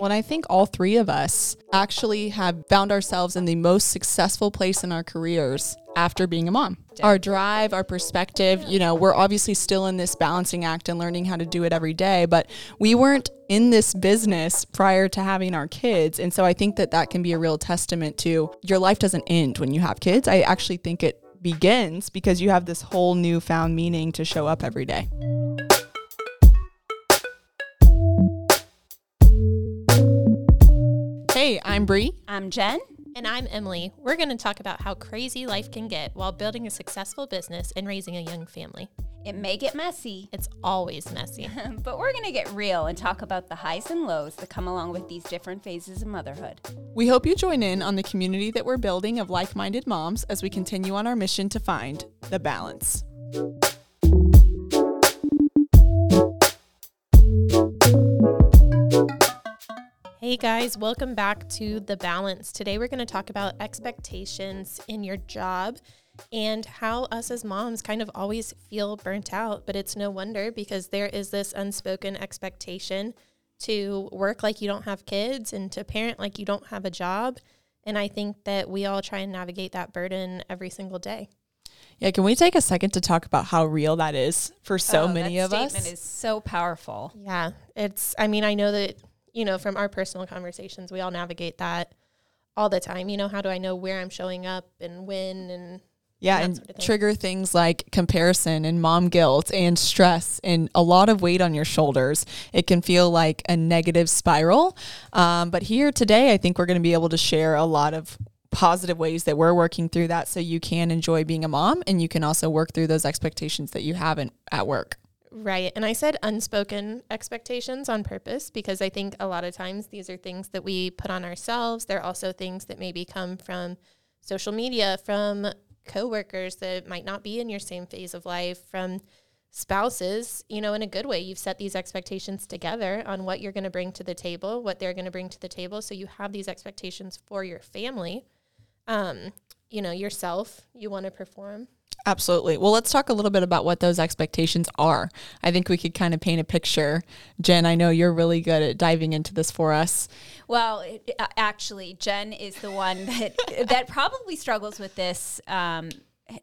Well, and I think all three of us actually have found ourselves in the most successful place in our careers after being a mom. Our drive, our perspective, you know, we're obviously still in this balancing act and learning how to do it every day, but we weren't in this business prior to having our kids. And so I think that that can be a real testament to your life doesn't end when you have kids. I actually think it begins because you have this whole newfound meaning to show up every day. Hey, I'm Bree. I'm Jen. And I'm Emily. We're going to talk about how crazy life can get while building a successful business and raising a young family. It may get messy, It's always messy. but we're going to get real and talk about the highs and lows that come along with these different phases of motherhood. We hope you join in on the community that we're building of like minded moms as we continue on our mission to find the balance. Hey guys, welcome back to The Balance. Today we're going to talk about expectations in your job and how us as moms kind of always feel burnt out. But it's no wonder because there is this unspoken expectation to work like you don't have kids and to parent like you don't have a job. And I think that we all try and navigate that burden every single day. Yeah, can we take a second to talk about how real that is for so Oh, many of us? statement is so powerful. Yeah, it's, I mean, I know that, you know, from our personal conversations, we all navigate that all the time. You know, how do I know where I'm showing up and when and yeah, that and sort of trigger things like comparison and mom guilt and stress and a lot of weight on your shoulders. It can feel like a negative spiral. Um, but here today, I think we're going to be able to share a lot of positive ways that we're working through that so you can enjoy being a mom and you can also work through those expectations that you have in, at work. Right. And I said unspoken expectations on purpose because I think a lot of times these are things that we put on ourselves. They're also things that maybe come from social media, from coworkers that might not be in your same phase of life, from spouses, you know, in a good way. You've set these expectations together on what you're going to bring to the table, what they're going to bring to the table. So you have these expectations for your family. Um, you know, yourself, you want to perform. Absolutely. Well, let's talk a little bit about what those expectations are. I think we could kind of paint a picture. Jen, I know you're really good at diving into this for us. Well, uh, actually, Jen is the one that that probably struggles with this. Um,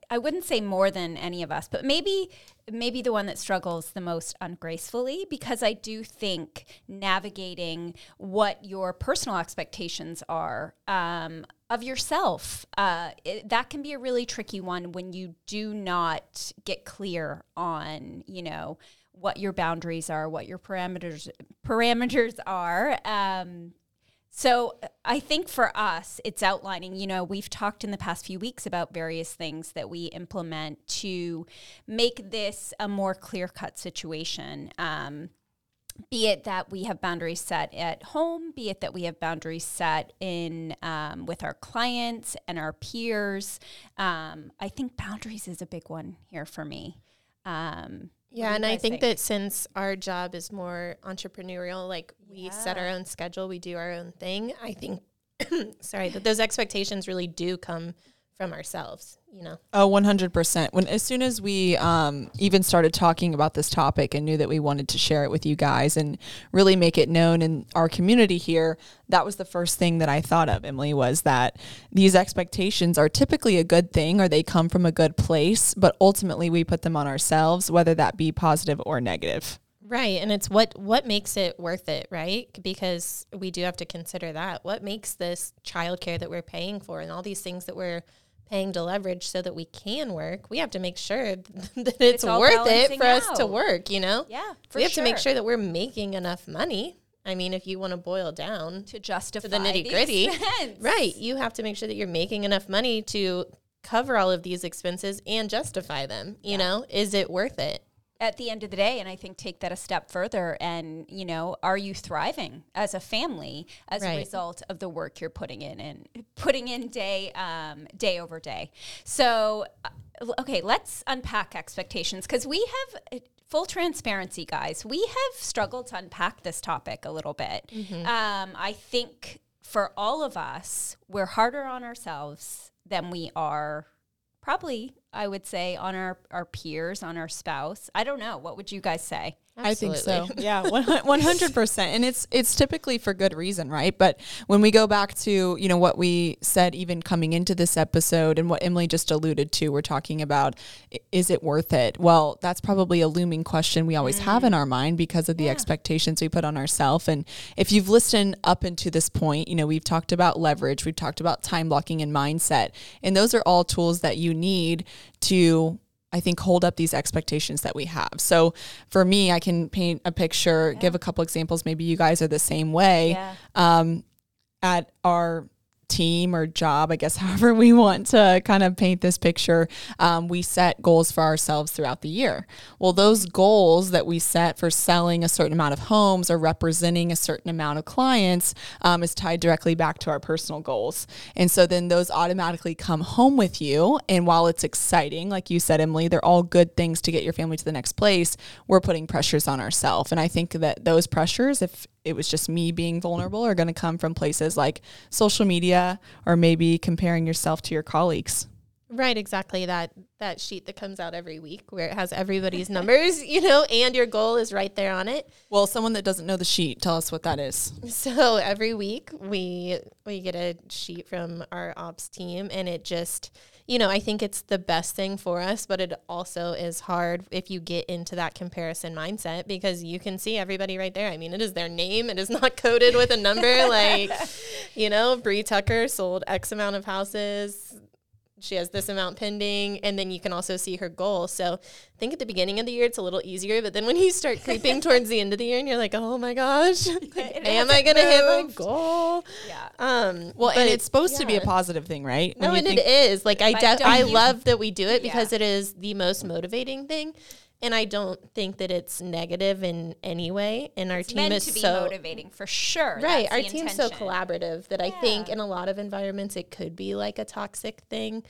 I wouldn't say more than any of us, but maybe maybe the one that struggles the most ungracefully because I do think navigating what your personal expectations are um, of yourself uh, it, that can be a really tricky one when you do not get clear on you know what your boundaries are, what your parameters parameters are. Um, so I think for us, it's outlining, you know, we've talked in the past few weeks about various things that we implement to make this a more clear cut situation. Um, be it that we have boundaries set at home, be it that we have boundaries set in um, with our clients and our peers. Um, I think boundaries is a big one here for me. Um, Yeah, and I guys think, that since our job is more entrepreneurial, like we set our own schedule, we do our own thing. I think, sorry, that those expectations really do come from ourselves. You know, Oh, 100%. When as soon as we um, even started talking about this topic and knew that we wanted to share it with you guys and really make it known in our community here, that was the first thing that I thought of, Emily, was that these expectations are typically a good thing or they come from a good place, but ultimately we put them on ourselves, whether that be positive or negative. right? And it's what what makes it worth it, right? Because we do have to consider that. What makes this childcare that we're paying for and all these things that we're paying to leverage so that we can work, we have to make sure that it's, all worth it for us to work, you know? yeah, for we have to make sure. sure that we're making enough money. I mean, if you want to boil down to justify to the nitty gritty, right? You have to make sure that you're making enough money to cover all of these expenses and justify them. You know, is it worth it? At the end of the day and i think take that a step further and you know are you thriving as a family as a result of the work you're putting in and putting in day um, day over day? So uh, okay let's unpack expectations because we have uh, full transparency guys. We have struggled to unpack this topic a little bit. Um, i think for all of us we're harder on ourselves than we are probably I would say on our our peers, on our spouse. I don't know. What would you guys say? I think so. Yeah, one hundred percent, and it's it's typically for good reason, right? But when we go back to you know what we said even coming into this episode and what Emily just alluded to, we're talking about is it worth it? Well, that's probably a looming question we always have in mm. our mind because of the expectations we put on ourselves. And if you've listened up into this point, you know we've talked about leverage, we've talked about time blocking and mindset, and those are all tools that you need to I think hold up these expectations that we have. So for me, I can paint a picture, give a couple examples. Maybe you guys are the same way. Yeah. Um, at our team or job, I guess, however we want to kind of paint this picture, um, we set goals for ourselves throughout the year. Well, those goals that we set for selling a certain amount of homes or representing a certain amount of clients um, is tied directly back to our personal goals. And so then those automatically come home with you. And while it's exciting, like you said, Emily, they're all good things to get your family to the next place. We're putting pressures on ourselves. And I think that those pressures, if it was just me being vulnerable are going to come from places like social media or maybe comparing yourself to your colleagues. Right, exactly. That that sheet that comes out every week where it has everybody's numbers, you know, and your goal is right there on it. Well, someone that doesn't know the sheet, tell us what that is. So every week we we get a sheet from our ops team and it just you know, I think it's the best thing for us, but it also is hard if you get into that comparison mindset because you can see everybody right there. I mean, it is their name. It is not coded with a number like, you know, Bree Tucker sold X amount of houses. She has this amount pending, and then you can also see her goal. So I think at the beginning of the year it's a little easier, but then when you start creeping towards the end of the year and you're like, oh my gosh, am I gonna hit my goal? Yeah. Um, Well, but and it's supposed to be a positive thing, right? no, and you it think- is like I But def- I love that we do it because Yeah. it is the most motivating thing, and I don't think that it's negative in any way. And our It's team is to be so motivating for sure. right. That's Our team's so collaborative that I think in a lot of environments it could be like a toxic thing.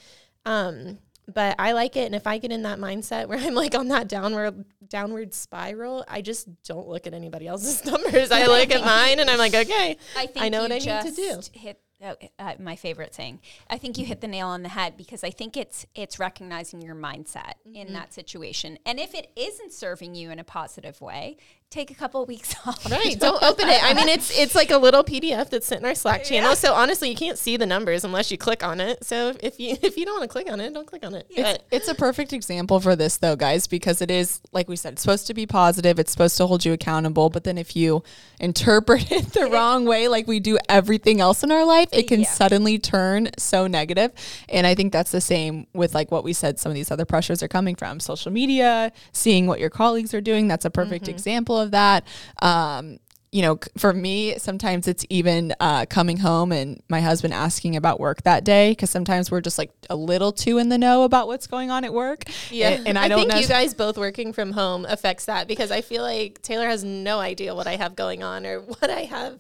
Um, but I like it, and if I get in that mindset where I'm like on that downward downward spiral, I just don't look at anybody else's numbers. I look at mine, and I'm like, okay, I think know what I need to do. Hit uh, uh, my favorite thing. I think you hit the nail on the head because I think it's it's recognizing your mindset Mm-hmm. in that situation, and if it isn't serving you in a positive way, take a couple weeks off. Right. Don't open it. I mean, it's it's like a little PDF that's sitting in our Slack channel. So honestly, you can't see the numbers unless you click on it. So if you if you don't want to click on it, don't click on it. It's, it's a perfect example for this, though, guys, because it is, like we said, it's supposed to be positive. It's supposed to hold you accountable. But then if you interpret it the wrong way, like we do everything else in our life, it can Yeah. suddenly turn so negative. And I think that's the same with, like, what we said, some of these other pressures are coming from social media, seeing what your colleagues are doing. That's a perfect mm-hmm. example of that. Um, you know, for me, sometimes it's even uh, coming home and my husband asking about work that day because sometimes we're just like a little too in the know about what's going on at work. Yeah, and, and I, I, don't think know. you guys both working from home affects that because I feel like Taylor has no idea what I have going on or what I have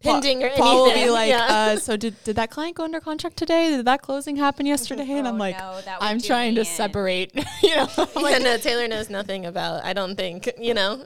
pending or Paul will anything. be like, Yeah. uh, "So did did that client go under contract today? Did that closing happen yesterday?" And I'm Oh, like, no, "I'm trying to in. separate." You know, I'm yeah, no, Taylor knows nothing about. I don't think you know.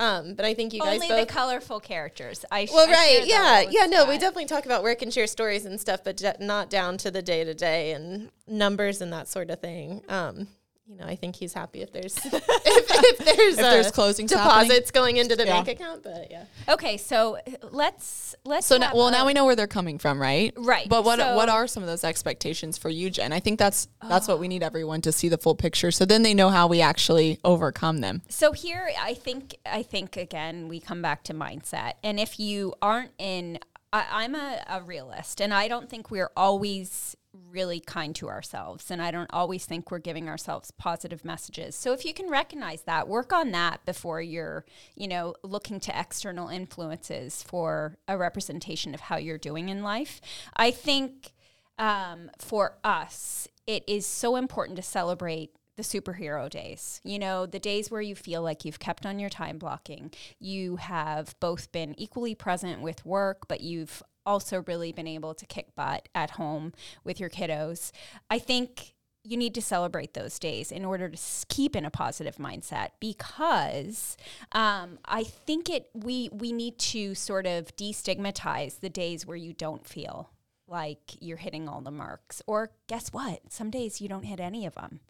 Um, but I think you guys Only both the colorful characters. I sh- Well, I right, yeah, yeah. No, we definitely talk about work and share stories and stuff, but ju- not down to the day to day and numbers and that sort of thing. Um, you know, I think he's happy if there's if, if there's If there's uh, closings happening. deposits going into the Yeah. bank account. But yeah, Okay, so uh, let's let's. So now, well, a- now we know where they're coming from, right? Right, But what so- what are some of those expectations for you, Jen? I think that's that's what we need everyone to see the full picture, so then they know how we actually overcome them. So here, I think I think again we come back to mindset, and if you aren't in, I, I'm a, a realist, and I don't think we're always really kind to ourselves, and I don't always think we're giving ourselves positive messages. So if you can recognize that, work on that before you're, you know, looking to external influences for a representation of how you're doing in life. I think um, for us, it is so important to celebrate the superhero days. You know, the days where you feel like you've kept on your time blocking. You have both been equally present with work, but you've also really been able to kick butt at home with your kiddos. I think you need to celebrate those days in order to keep in a positive mindset because um, I think it we we need to sort of destigmatize the days where you don't feel like you're hitting all the marks. Or guess what? Some days you don't hit any of them.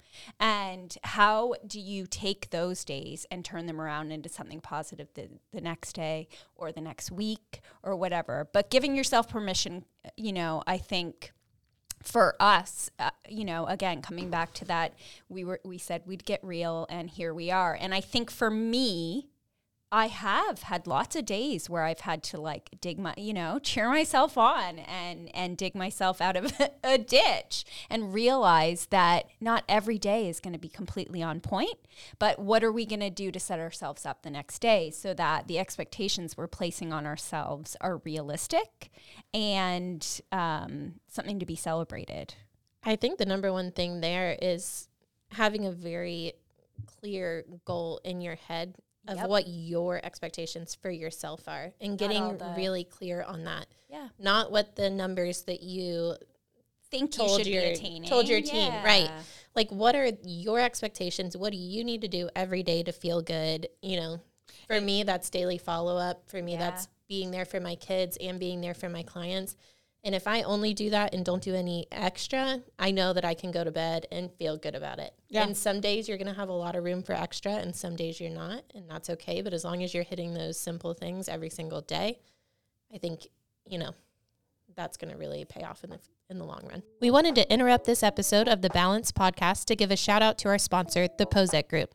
And how do you take those days and turn them around into something positive the, the next day or the next week or whatever? But giving yourself permission, you know, I think for us, uh, you know, again, coming back to that, we were we said we'd get real, and here we are. And I think for me, I have had lots of days where I've had to like dig my, you know, cheer myself on and and dig myself out of a ditch and realize that not every day is going to be completely on point, but what are we going to do to set ourselves up the next day so that the expectations we're placing on ourselves are realistic and um, something to be celebrated. I think the number one thing there is having a very clear goal in your head of Yep. what your expectations for yourself are and getting really clear on that. Yeah. Not what the numbers that you Think you told should your be attaining. told your team, right? Like what are your expectations? What do you need to do every day to feel good? You know, for me that's daily follow up. For me Yeah. that's being there for my kids and being there for my clients. And if I only do that and don't do any extra, I know that I can go to bed and feel good about it. Yeah. And some days you're going to have a lot of room for extra and some days you're not, and that's okay, but as long as you're hitting those simple things every single day, I think, you know, that's going to really pay off in the in the long run. We wanted to interrupt this episode of the Balance podcast to give a shout out to our sponsor, the Pozek Group.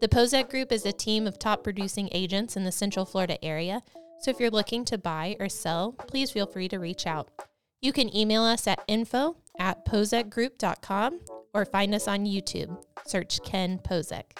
The Pozek Group is a team of top producing agents in the Central Florida area. So if you're looking to buy or sell, please feel free to reach out. You can email us at info at pozekgroup.com or find us on YouTube. Search Ken Pozek.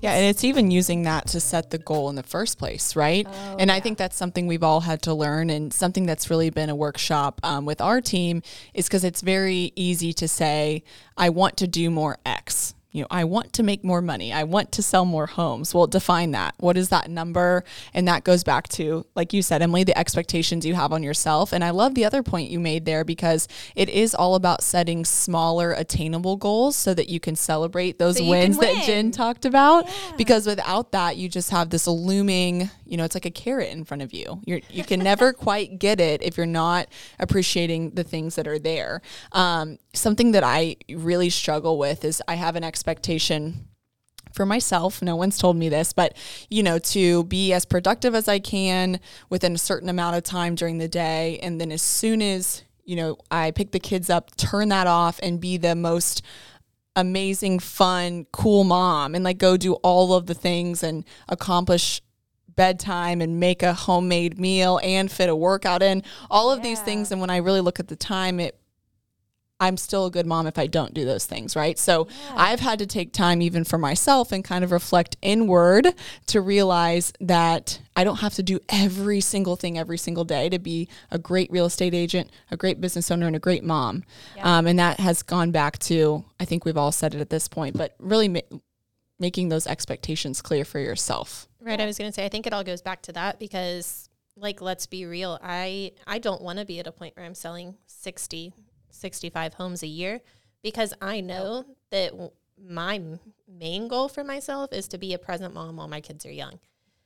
Yeah, and it's even using that to set the goal in the first place, right? Oh, and I think that's something we've all had to learn, and something that's really been a workshop um, with our team is because it's very easy to say, I want to do more X. You know, I want to make more money. I want to sell more homes. Well, define that. What is that number? And that goes back to, like you said, Emily, the expectations you have on yourself. And I love the other point you made there because it is all about setting smaller, attainable goals so that you can celebrate those So wins can that win. Jen talked about because without that you just have this looming you know it's like a carrot in front of you you're, you can never quite get it if you're not appreciating the things that are there um, something that i really struggle with is i have an expectation for myself. No one's told me this but you know to be as productive as i can within a certain amount of time during the day. And then as soon as you know i pick the kids up turn that off and be the most amazing, fun, cool mom and like go do all of the things and accomplish bedtime and make a homemade meal and fit a workout in all of these things. And when I really look at the time it I'm still a good mom if I don't do those things, right? So I've had to take time even for myself and kind of reflect inward to realize that I don't have to do every single thing every single day to be a great real estate agent, a great business owner, and a great mom. Um, and that has gone back to, I think we've all said it at this point, but really ma- making those expectations clear for yourself. Right. I was going to say, I think it all goes back to that because, like, let's be real. I, I don't want to be at a point where I'm selling 60, 65 homes a year because I know that my main goal for myself is to be a present mom while my kids are young.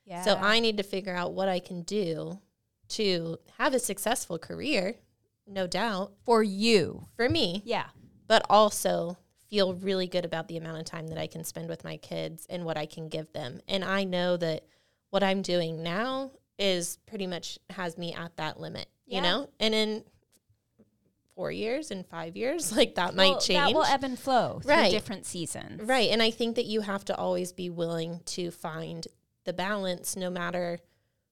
Yeah. So I need to figure out what I can do to have a successful career, no doubt, for you. for me, Yeah. but also feel really good about the amount of time that I can spend with my kids and what I can give them. And I know that what I'm doing now is pretty much has me at that limit, Yeah. you know? And in four years and five years, like that Well, might change. That will ebb and flow through Right. different seasons. Right. And I think that you have to always be willing to find the balance no matter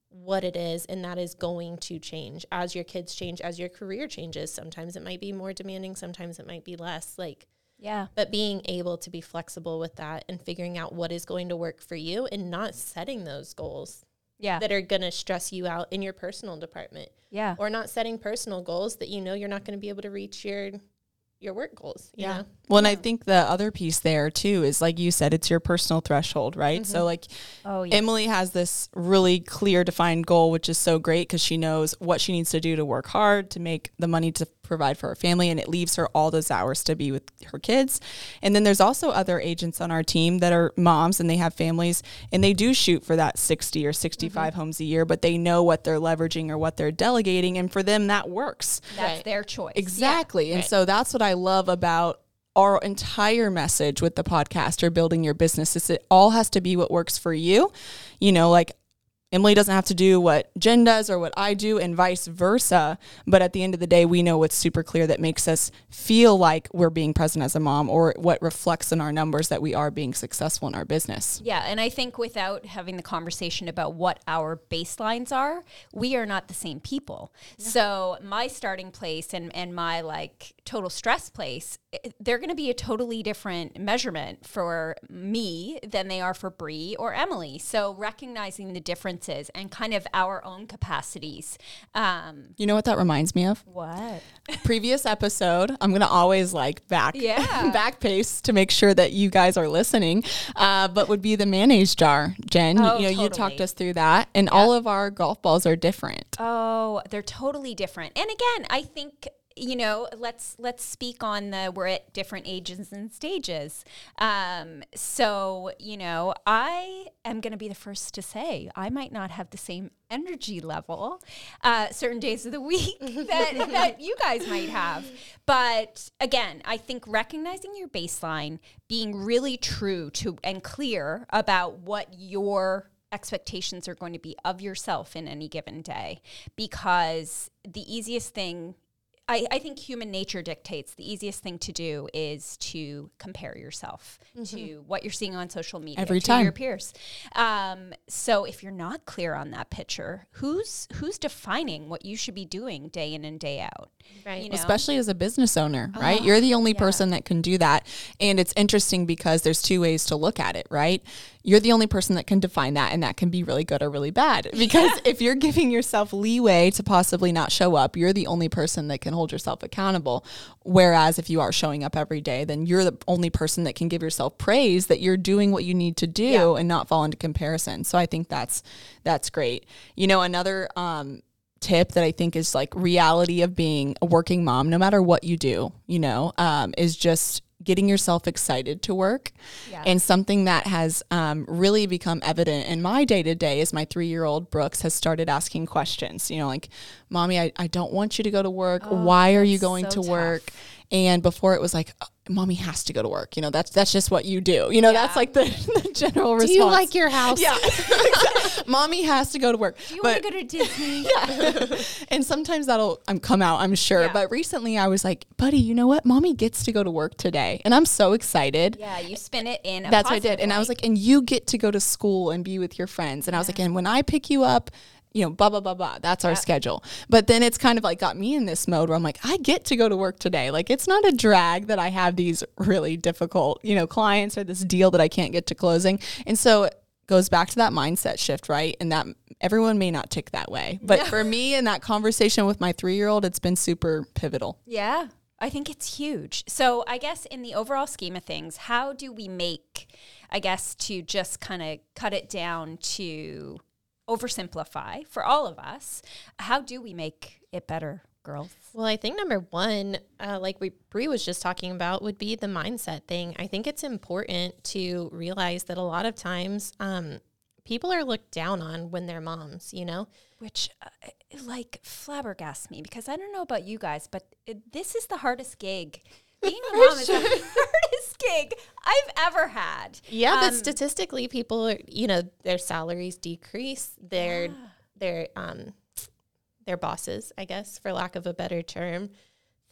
what it is. And that is going to change as your kids change, as your career changes. Sometimes it might be more demanding, sometimes it might be less. Like, Yeah. but being able to be flexible with that and figuring out what is going to work for you and not setting those goals Yeah. that are going to stress you out in your personal department yeah. or not setting personal goals that you know you're not going to be able to reach your your work goals. you Yeah. know? Well, and I think the other piece there too is like you said, it's your personal threshold, right? So mm-hmm. like Oh, yeah. Emily has this really clear defined goal, which is so great because she knows what she needs to do to work hard to make the money to provide for her family and it leaves her all those hours to be with her kids. And then there's also other agents on our team that are moms and they have families and they do shoot for that 60 or 65 mm-hmm. homes a year, but they know what they're leveraging or what they're delegating. And for them, that works. That's right. their choice. Exactly. Yeah. And right. so that's what I love about our entire message with the podcast or building your business is it all has to be what works for you. You know, like Emily doesn't have to do what Jen does or what I do, and vice versa. But at the end of the day, we know what's super clear that makes us feel like we're being present as a mom or what reflects in our numbers that we are being successful in our business. Yeah. And I think without having the conversation about what our baselines are, we are not the same people. So my starting place and, and my like total stress place, they're going to be a totally different measurement for me than they are for Bree or Emily. So recognizing the differences and kind of our own capacities. Um, you know what that reminds me of? What? Previous episode. I'm going to always like back yeah. back pace to make sure that you guys are listening. Uh, but would be the mayonnaise jar, Jen. Oh, you know, totally. you talked us through that, and all of our golf balls are different. Oh, they're totally different. And again, I think you know let's let's speak on the we're at different ages and stages. Um, so you know i am going to be the first to say i might not have the same energy level uh, certain days of the week that, that you guys might have. But again i think recognizing your baseline being really true to and clear about what your expectations are going to be of yourself in any given day. Because the easiest thing I, I, think human nature dictates the easiest thing to do is to compare yourself mm-hmm. to what you're seeing on social media every time your peers. Um, so if you're not clear on that picture, who's who's defining what you should be doing day in and day out? Right. You know? Especially as a business owner, right? Oh, you're the only yeah. person that can do that, and it's interesting because there's two ways to look at it, right? You're the only person that can define that, and that can be really good or really bad. Because yeah. if you're giving yourself leeway to possibly not show up, you're the only person that can hold yourself accountable. Whereas if you are showing up every day, then you're the only person that can give yourself praise that you're doing what you need to do yeah. and not fall into comparison. So I think that's that's great. You know, another um, tip that I think is like reality of being a working mom, no matter what you do, you know, um, is just getting yourself excited to work. Yeah. And something that has um, really become evident in my day to day is my three year old Brooks has started asking questions, you know, like, Mommy, I, I don't want you to go to work. Oh, Why are you going so to tough. work? And before it was like, mommy has to go to work. You know, that's that's just what you do. You know, yeah. that's like the, the general response. Do you like your house? Yeah. mommy has to go to work. Do you want to go to Disney? Yeah. and sometimes that'll um, come out, I'm sure. Yeah. But recently I was like, buddy, you know what? Mommy gets to go to work today. And I'm so excited. Yeah, you spin it in That's what I did. And I was like, and you get to go to school and be with your friends. And I was like, and when I pick you up, you know, blah, blah, blah, blah. That's our schedule. But then it's kind of like got me in this mode where I'm like, I get to go to work today. Like, it's not a drag that I have these really difficult, you know, clients or this deal that I can't get to closing. And so it goes back to that mindset shift, right? And that everyone may not tick that way. But no. for me in that conversation with my three year old, it's been super pivotal. Yeah. I think it's huge. So, I guess in the overall scheme of things, how do we make, I guess, to just kind of cut it down to oversimplify for all of us. How do we make it better, girls? Well, I think number one, uh, like we Bree was just talking about, would be the mindset thing. I think it's important to realize that a lot of times um, people are looked down on when they're moms. You know, which uh, like flabbergasts me because I don't know about you guys, but it, this is the hardest gig being a mom is the hardest gig I've ever had. Yeah, um, but statistically, people are you know their salaries decrease. Their yeah. their um their bosses, I guess, for lack of a better term,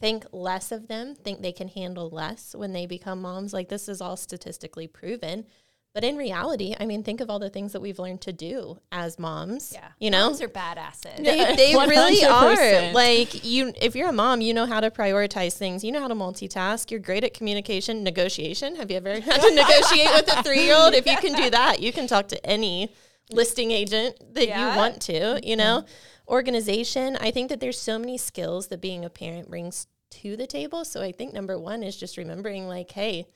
think less of them. Think they can handle less when they become moms. Like this is all statistically proven. But in reality, I mean, think of all the things that we've learned to do as moms. Yeah, you know, moms are badasses. They, they really are. Like you, if you're a mom, you know how to prioritize things. You know how to multitask. You're great at communication, negotiation. Have you ever had to negotiate with a three year old? If you can do that, you can talk to any listing agent that yeah. you want to. You know, mm-hmm. organization. I think that there's so many skills that being a parent brings to the table. So I think number one is just remembering, like, hey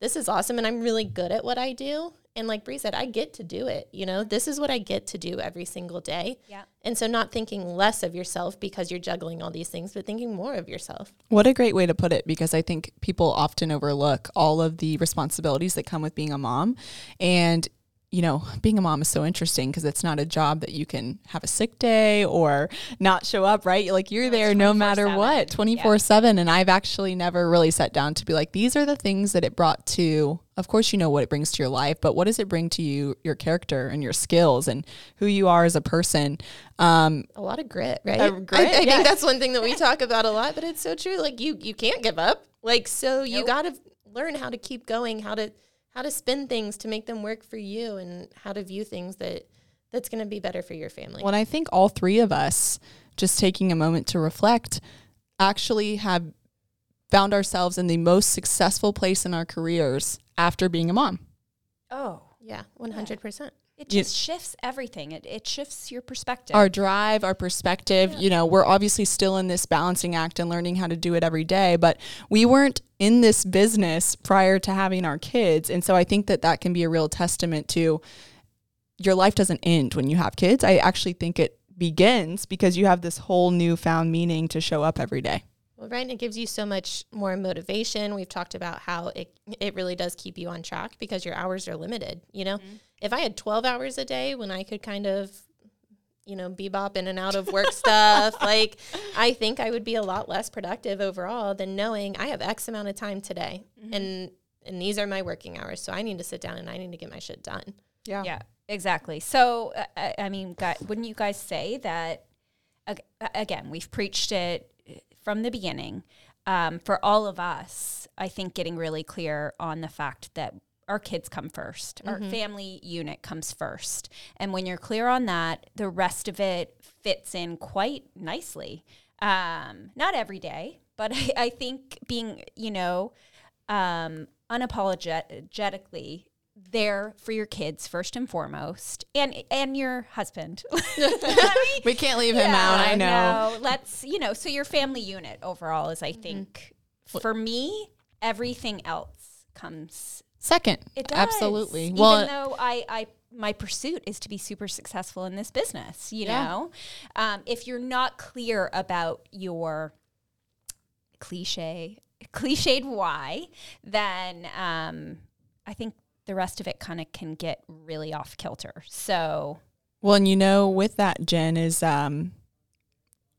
this is awesome and I'm really good at what I do. And like Bree said, I get to do it. You know, this is what I get to do every single day. Yeah. And so not thinking less of yourself because you're juggling all these things, but thinking more of yourself. What a great way to put it because I think people often overlook all of the responsibilities that come with being a mom. And you know, being a mom is so interesting because it's not a job that you can have a sick day or not show up, right? Like you're No, there no matter what, 24 7. And I've actually never really sat down to be like, these are the things that it brought to, of course, you know what it brings to your life, but what does it bring to you, your character and your skills and who you are as a person? Um, A lot of grit, right? Uh, grit, I, I yeah. think that's one thing that we talk about a lot, but it's so true. Like you, you can't give up. Like so, you Nope. got to learn how to keep going, how to how to spin things to make them work for you, and how to view things that that's going to be better for your family. Well, I think all three of us, just taking a moment to reflect, actually have found ourselves in the most successful place in our careers after being a mom. Oh, yeah, one hundred percent. It just shifts everything. It, it shifts your perspective. Our drive, our perspective, you know, we're obviously still in this balancing act and learning how to do it every day, but we weren't in this business prior to having our kids. And so I think that that can be a real testament to your life doesn't end when you have kids. I actually think it begins because you have this whole newfound meaning to show up every day. Well, right, and it gives you so much more motivation. We've talked about how it it really does keep you on track because your hours are limited. You know, if I had twelve hours a day when I could kind of, you know, bebop in and out of work stuff, like I think I would be a lot less productive overall than knowing I have X amount of time today, and and these are my working hours. So I need to sit down and I need to get my shit done. Yeah. Yeah, exactly. So, uh, I, I mean, gu wouldn't you guys say that? Again, we've preached it from the beginning. Um, for all of us, I think getting really clear on the fact that our kids come 1st our family unit comes first. And when you're clear on that, the rest of it fits in quite nicely. Um, not every day, but I, I think being, you know, um, unapologetically there for your kids first and foremost, and and your husband. I mean, We can't leave him yeah, out. I know. no, let's you know. So your family unit overall is, I think, for me, everything else comes. Second. It does Absolutely. Even well, though I, I, my pursuit is to be super successful in this business. You Yeah. know, um, if you're not clear about your cliche, cliched why, then um, I think the rest of it kind of can get really off kilter. So well, and you know, with that, Jen is um,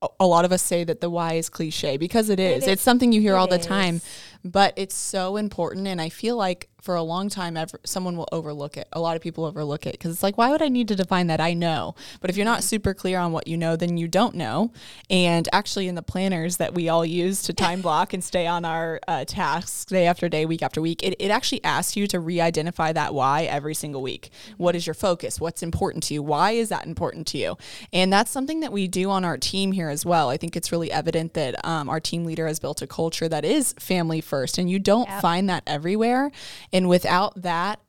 a- lot of us say that the why is cliche because it is. is. It's something you hear It all the time, is. But it's so important. And I feel like for a long time, ever, someone will overlook it. A lot of people overlook it because it's like, why would I need to define that? I know. But if you're Mm-hmm. not super clear on what you know, then you don't know. And actually, in the planners that we all use to time block and stay on our uh, tasks day after day, week after week, it, it actually asks you to re identify that why every single week. What is your focus? What's important to you? Why is that important to you? And that's something that we do on our team here as well. I think it's really evident that um, our team leader has built a culture that is family first, and you don't Yep. find that everywhere. And without that,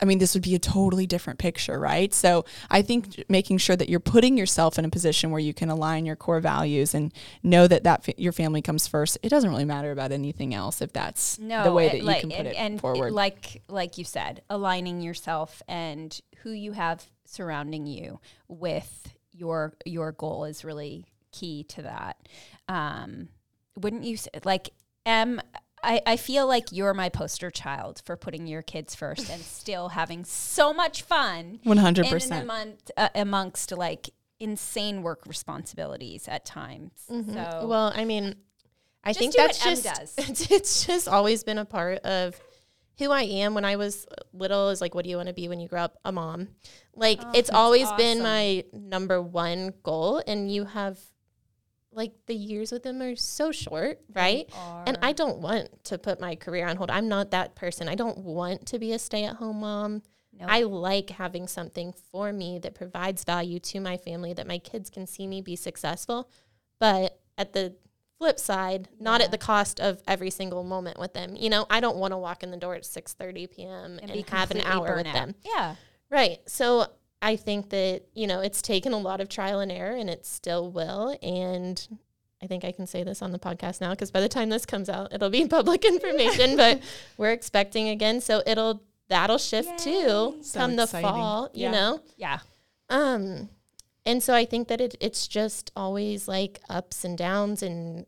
I mean, this would be a totally different picture, right? So I think making sure that you're putting yourself in a position where you can align your core values and know that that your family comes first. It doesn't really matter about anything else if that's no, the way that you like, can put and, it and forward. like like you said, aligning yourself and who you have surrounding you with your your goal is really key to that. Um, wouldn't you s- like? Em, I, I feel like you're my poster child for putting your kids first and still having so much fun One hundred in and percent. among, uh, amongst like insane work responsibilities at times. So Well, I mean, I think that's just does. It's, it's just always been a part of who I am when I was little is like what do you want to be when you grow up? A mom. Like Oh, it's always been my number one goal and you have like the years with them are so short, right? And I don't want to put my career on hold. I'm not that person. I don't want to be a stay-at-home mom. Nope. I like having something for me that provides value to my family that my kids can see me be successful. But at the flip side, not at the cost of every single moment with them. You know, I don't want to walk in the door at 6:30 p.m. and, be have an hour with out. them. Yeah. Right. So I think that, you know, it's taken a lot of trial and error and it still will. And I think I can say this on the podcast now because by the time this comes out, it'll be public information, but we're expecting again. So it'll that'll shift too So come the exciting. fall, you know? Yeah. Um, and so I think that it, it's just always like ups and downs and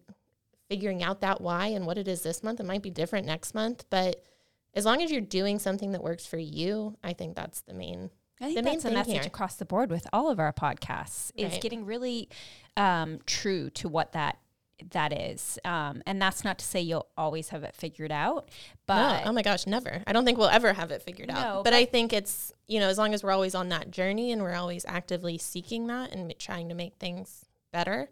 figuring out that why and what it is this month. It might be different next month, but as long as you're doing something that works for you, I think that's the main. I think The main that's a message here. across the board with all of our podcasts is getting really um, true to what that that is. Um, and that's not to say you'll always have it figured out, but no, oh my gosh, never. I don't think we'll ever have it figured No, out. But, but- I think it's you know as long as we're always on that journey and we're always actively seeking that and trying to make things better.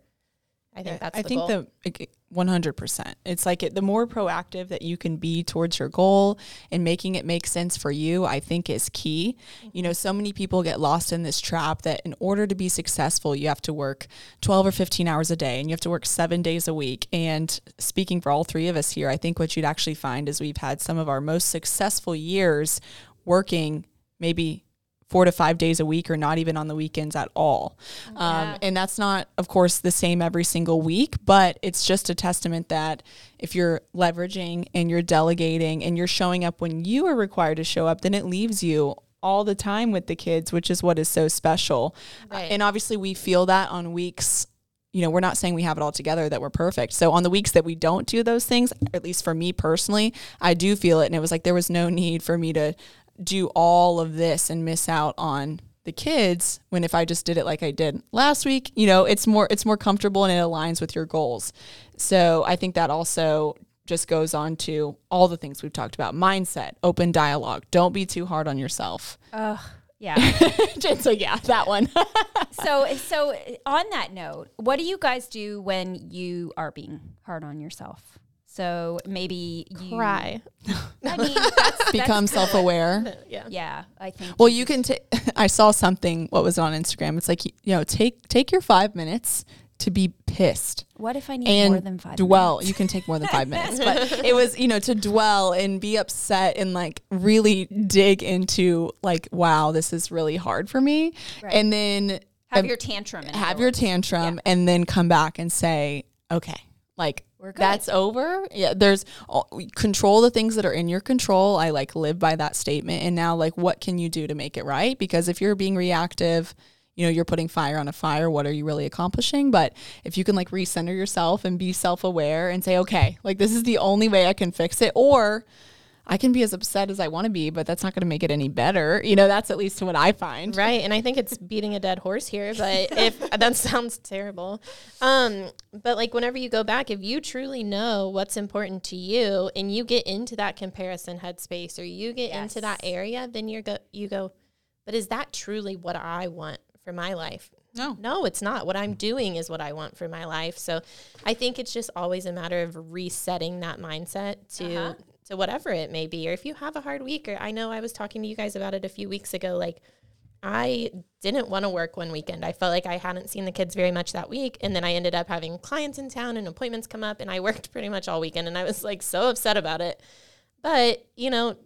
I think that's I the think goal. the like, 100%. It's like it, the more proactive that you can be towards your goal and making it make sense for you, I think is key. You know, so many people get lost in this trap that in order to be successful, you have to work 12 or 15 hours a day and you have to work 7 days a week. And speaking for all three of us here, I think what you'd actually find is we've had some of our most successful years working maybe four to five days a week or not even on the weekends at all. Um, and that's not, of course, the same every single week, but it's just a testament that if you're leveraging and you're delegating and you're showing up when you are required to show up, then it leaves you all the time with the kids, which is what is so special. Right. And obviously, we feel that on weeks. You know, we're not saying we have it all together that we're perfect. So on the weeks that we don't do those things, at least for me personally, I do feel it. And it was like there was no need for me to do all of this and miss out on the kids when if I just did it like I did last week, you know, it's more it's more comfortable and it aligns with your goals. So I think that also just goes on to all the things we've talked about. Mindset, open dialogue. Don't be too hard on yourself. Oh, yeah. so yeah, that one. so so on that note, what do you guys do when you are being hard on yourself? So maybe you cry. I mean, that's, Become that's self aware. Yeah. Yeah, I think. Well, you can. take, I saw something. What was it on Instagram? It's like you know, take take your five minutes to be pissed What if I need and more than five? dwell. You can take more than five minutes, but it was you know to dwell and be upset and like really dig into like, wow, this is really hard for me, Right. and then have your tantrum. have your words. tantrum and then come back and say, okay, like that's over. Yeah, there's oh, control the things that are in your control. I like live by that statement. And now, like, what can you do to make it right? Because if you're being reactive, you know, you're putting fire on a fire. What are you really accomplishing? But if you can like recenter yourself and be self aware and say, okay, like this is the only way I can fix it, or I can be as upset as I want to be, but that's not going to make it any better. You know, that's at least what I find. Right. And I think it's beating a dead horse here, but if that sounds terrible. Um, but like whenever you go back, if you truly know what's important to you and you get into that comparison headspace or you get into that area, then you're go you go, but is that truly what I want for my life? No. No, it's not. What I'm doing is what I want for my life. So I think it's just always a matter of resetting that mindset to Uh-huh. To whatever it may be. Or if you have a hard week, or I know I was talking to you guys about it a few weeks ago, like I didn't want to work one weekend. I felt like I hadn't seen the kids very much that week. And then I ended up having clients in town and appointments come up, and I worked pretty much all weekend. And I was like so upset about it. But, you know,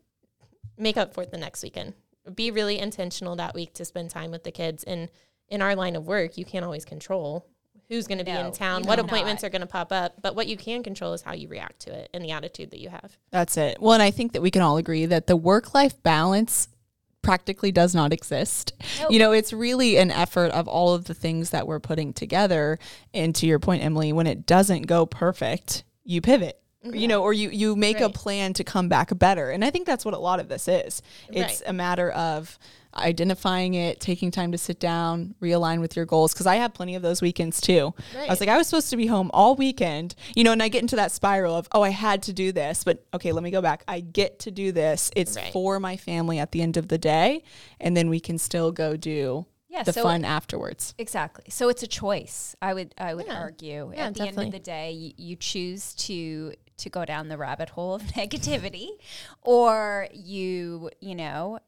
make up for it the next weekend. Be really intentional that week to spend time with the kids. And in our line of work, you can't always control who's going to be No, in town, what cannot. appointments are going to pop up. But what you can control is how you react to it and the attitude that you have. That's it. Well, and I think that we can all agree that the work life balance practically does not exist. Nope. You know, it's really an effort of all of the things that we're putting together. And to your point, Emily, when it doesn't go perfect, you pivot. Mm-hmm. You know, or you you make a plan to come back better. And I think that's what a lot of this is. It's Right. a matter of identifying it, taking time to sit down, realign with your goals. Cause I have plenty of those weekends too. I was like, I was supposed to be home all weekend, you know, and I get into that spiral of, oh, I had to do this, but okay, let me go back. I get to do this. It's Right. for my family at the end of the day. And then we can still go do Yeah, the so- fun afterwards. Exactly. So it's a choice. I would I would Yeah. argue. Yeah, At the end of the day, you, you choose to to go down the rabbit hole of negativity, or you you know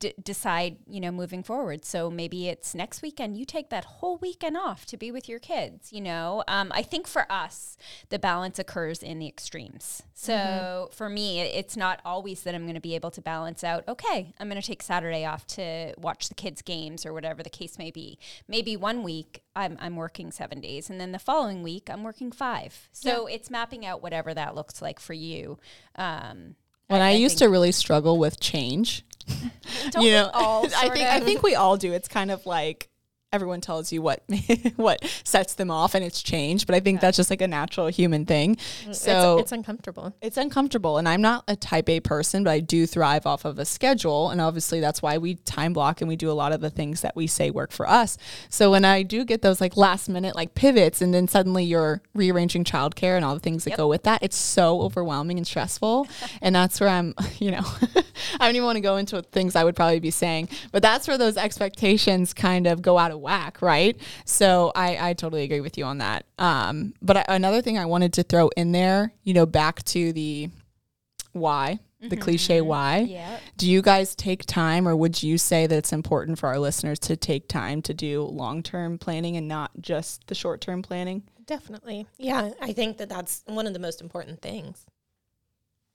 d- decide you know moving forward. So maybe it's next weekend. You take that whole weekend off to be with your kids. You know, um, I think for us the balance occurs in the extremes. So Mm-hmm. for me, it's not always that I'm going to be able to balance out. Okay, I'm going to take Saturday off to watch the kids' games or whatever the case may be. Maybe one week I'm I'm working seven days, and then the following week I'm working five. So it's mapping out whatever that looks like for you. Um, When I, I used to really struggle with change, you know, all I think I think we all do. It's kind of like everyone tells you what what sets them off, and it's change. But I think that's just like a natural human thing. Mm, so it's, it's uncomfortable. it's uncomfortable and i'm not a type a person but i do thrive off of a schedule and obviously that's why we time block and we do a lot of the things that we say work for us so when i do get those like last minute like pivots and then suddenly you're rearranging childcare and all the things that go with that it's so overwhelming and stressful and that's where i'm you know i don't even want to go into things i would probably be saying but that's where those expectations kind of go out of whack right so i i totally agree with you on that um but I, another thing i wanted to throw in there you know back to the why the cliche why Yeah. do you guys take time or would you say that it's important for our listeners to take time to do long-term planning and not just the short-term planning Definitely. Yeah, I think that that's one of the most important things.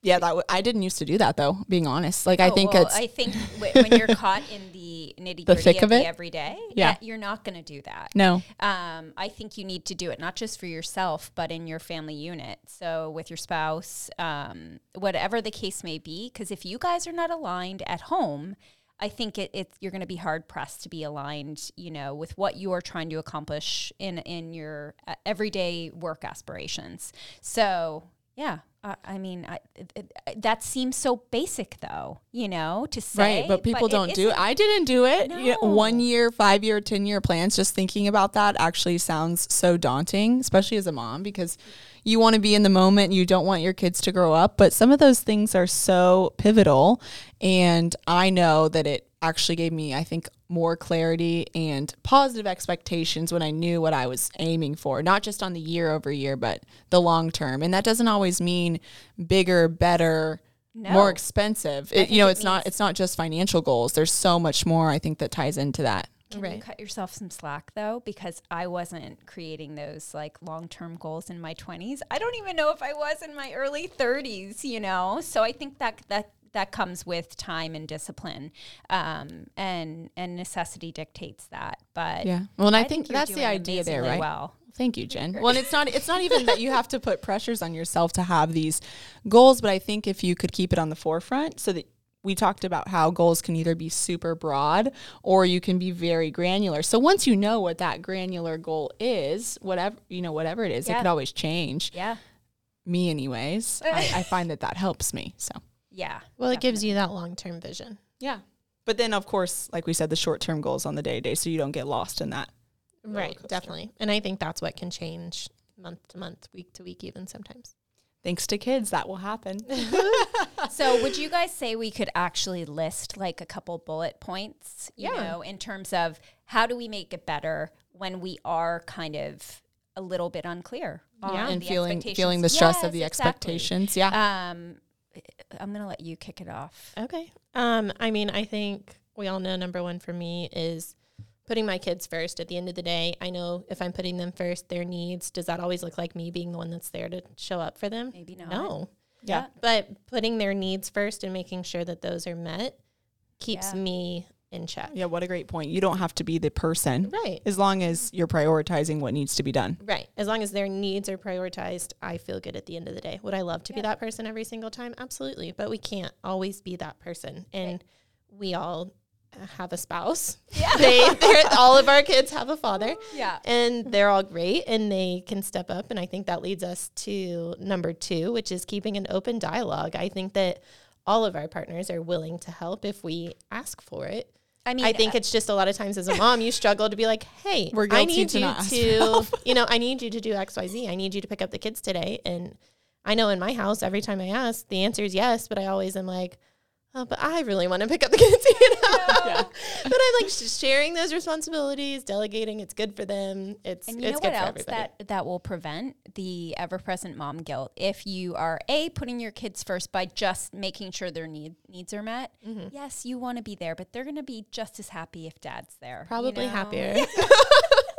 Yeah that w- i didn't used to do that though being honest like i Oh, think well, it's I think w- when you're caught in the nitty gritty of, of the it? everyday, Yeah. yeah, you're not going to do that. no Um, I think you need to do it not just for yourself, but in your family unit. So with your spouse, um, whatever the case may be. Because if you guys are not aligned at home, I think it, it you're going to be hard pressed to be aligned, you know, with what you are trying to accomplish in in your uh, everyday work aspirations. So yeah, I, I mean, I, it, it, that seems so basic, though, you know, to say. right but people don't do it i didn't do it You know, one year five year ten year plans just thinking about that actually sounds so daunting especially as a mom because you want to be in the moment you don't want your kids to grow up but some of those things are so pivotal and i know that it actually gave me i think more clarity and positive expectations when i knew what i was aiming for not just on the year over year but the long term and that doesn't always mean bigger better more expensive. It, you know, it it's not it's not just financial goals. There's so much more I think that ties into that. Can you Right. cut yourself some slack though? Because I wasn't creating those like long term goals in my 20s. I don't even know if I was in my early 30s, you know? So I think that that that comes with time and discipline, um, and and necessity dictates that. But Yeah. Well, and I, I think, you're that's the idea there, right? Well, Thank you, Jen. Well, and it's not it's not even that you have to put pressures on yourself to have these goals, but I think if you could keep it on the forefront so that we talked about how goals can either be super broad or you can be very granular. So once you know what that granular goal is, whatever, you know, whatever it is, it Yeah. could always change. yeah, Me anyways. I, I find that that helps me. So yeah. Well, it gives you that long term vision. Yeah. But then, of course, like we said, the short term goals on the day to day, so you don't get lost in that. Right, definitely. And I think that's what can change month to month, week to week, even sometimes. Thanks to kids, that will happen. So would you guys say we could actually list like a couple bullet points, you Yeah. know, in terms of how do we make it better when we are kind of a little bit unclear on Yeah. and the feeling expectations? feeling the stress of the exactly. expectations. Yeah. Um, I'm gonna let you kick it off. Okay. Um, I mean, I think we all know number one for me is putting my kids first. At the end of the day, I know if I'm putting them first, their needs, does that always look like me being the one that's there to show up for them? Maybe not. No. Yeah. But putting their needs first and making sure that those are met keeps Yeah. me in check. yeah. What a great point. You don't have to be the person Right. as long as you're prioritizing what needs to be done. Right. As long as their needs are prioritized, I feel good at the end of the day. Would I love to be that person every single time? Absolutely. But we can't always be that person. And we all have a spouse. Yeah. They, all of our kids have a father. Yeah. And they're all great and they can step up. And I think that leads us to number two, which is keeping an open dialogue. I think that all of our partners are willing to help if we ask for it. I mean, I think uh, it's just a lot of times as a mom, you struggle to be like, hey, We're I need to you to, you know, I need you to do X, Y, Z. I need you to pick up the kids today. And I know in my house, every time I ask, the answer is yes, but I always am like, oh, but I really want to pick up the kids, you know? But I'm like sharing those responsibilities, delegating. It's good for them. It's, And you it's know good what for else everybody. that that will prevent the ever present mom guilt if you are a putting your kids first by just making sure their need needs are met. Mm-hmm. Yes, you want to be there, but they're going to be just as happy if dad's there. you Probably know? happier.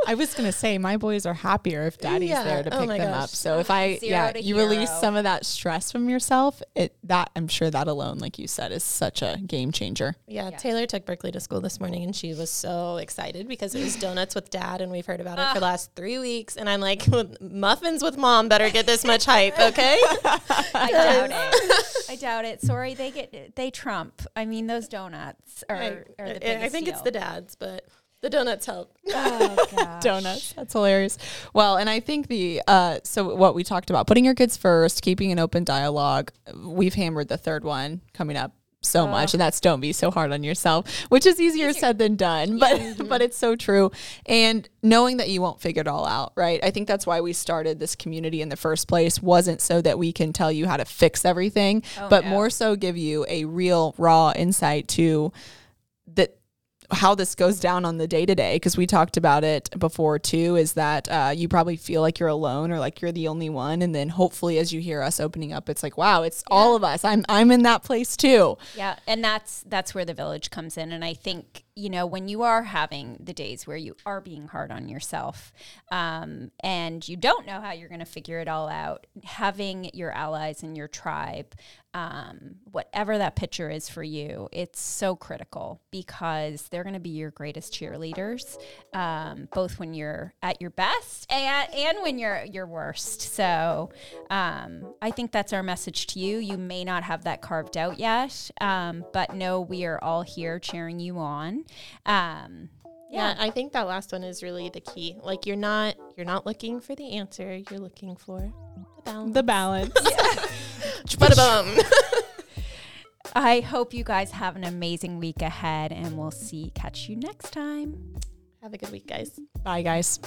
I was gonna say my boys are happier if daddy's Yeah. there to Oh pick my them gosh. up. So if I Zero yeah, to you release some of that stress from yourself, it that I'm sure that alone, like you said, is such a game changer. Yeah, Yeah. Taylor took Berkeley to school this morning and she was so excited because it was donuts with dad and we've heard about it for the ah. last three weeks. And I'm like, muffins with mom better get this much hype, okay? I doubt it. I I doubt it. Sorry, they get they trump. I mean, those donuts are, I, are the I- biggest I think it's the dads, but the donuts help. oh, donuts. That's hilarious. Well, and I think the uh, so what we talked about, putting your kids first, keeping an open dialogue. We've hammered the third one coming up so much, and that's don't be so hard on yourself, which is easier said than done, but but it's so true. And knowing that you won't figure it all out, right? I think that's why we started this community in the first place. wasn't so that we can tell you how to fix everything, but no. more so give you a real raw insight to how this goes down on the day to day because we talked about it before too is that uh, you probably feel like you're alone or like you're the only one and then hopefully as you hear us opening up it's like wow it's all of us i'm i'm in that place too Yeah, and that's that's where the village comes in. And I think you know when you are having the days where you are being hard on yourself, um, and you don't know how you're going to figure it all out, having your allies and your tribe, um, whatever that picture is for you, it's so critical because they're going to be your greatest cheerleaders, um, both when you're at your best and and when you're your worst. So um, I think that's our message to you. You may not have that carved out yet, um, but know we are all here cheering you on. Um, Yeah, I think that last one is really the key. Like you're not you're not looking for the answer, you're looking for the balance. the balance Ba-da-bum. I hope you guys have an amazing week ahead, and we'll see catch you next time. Have a good week, guys. bye guys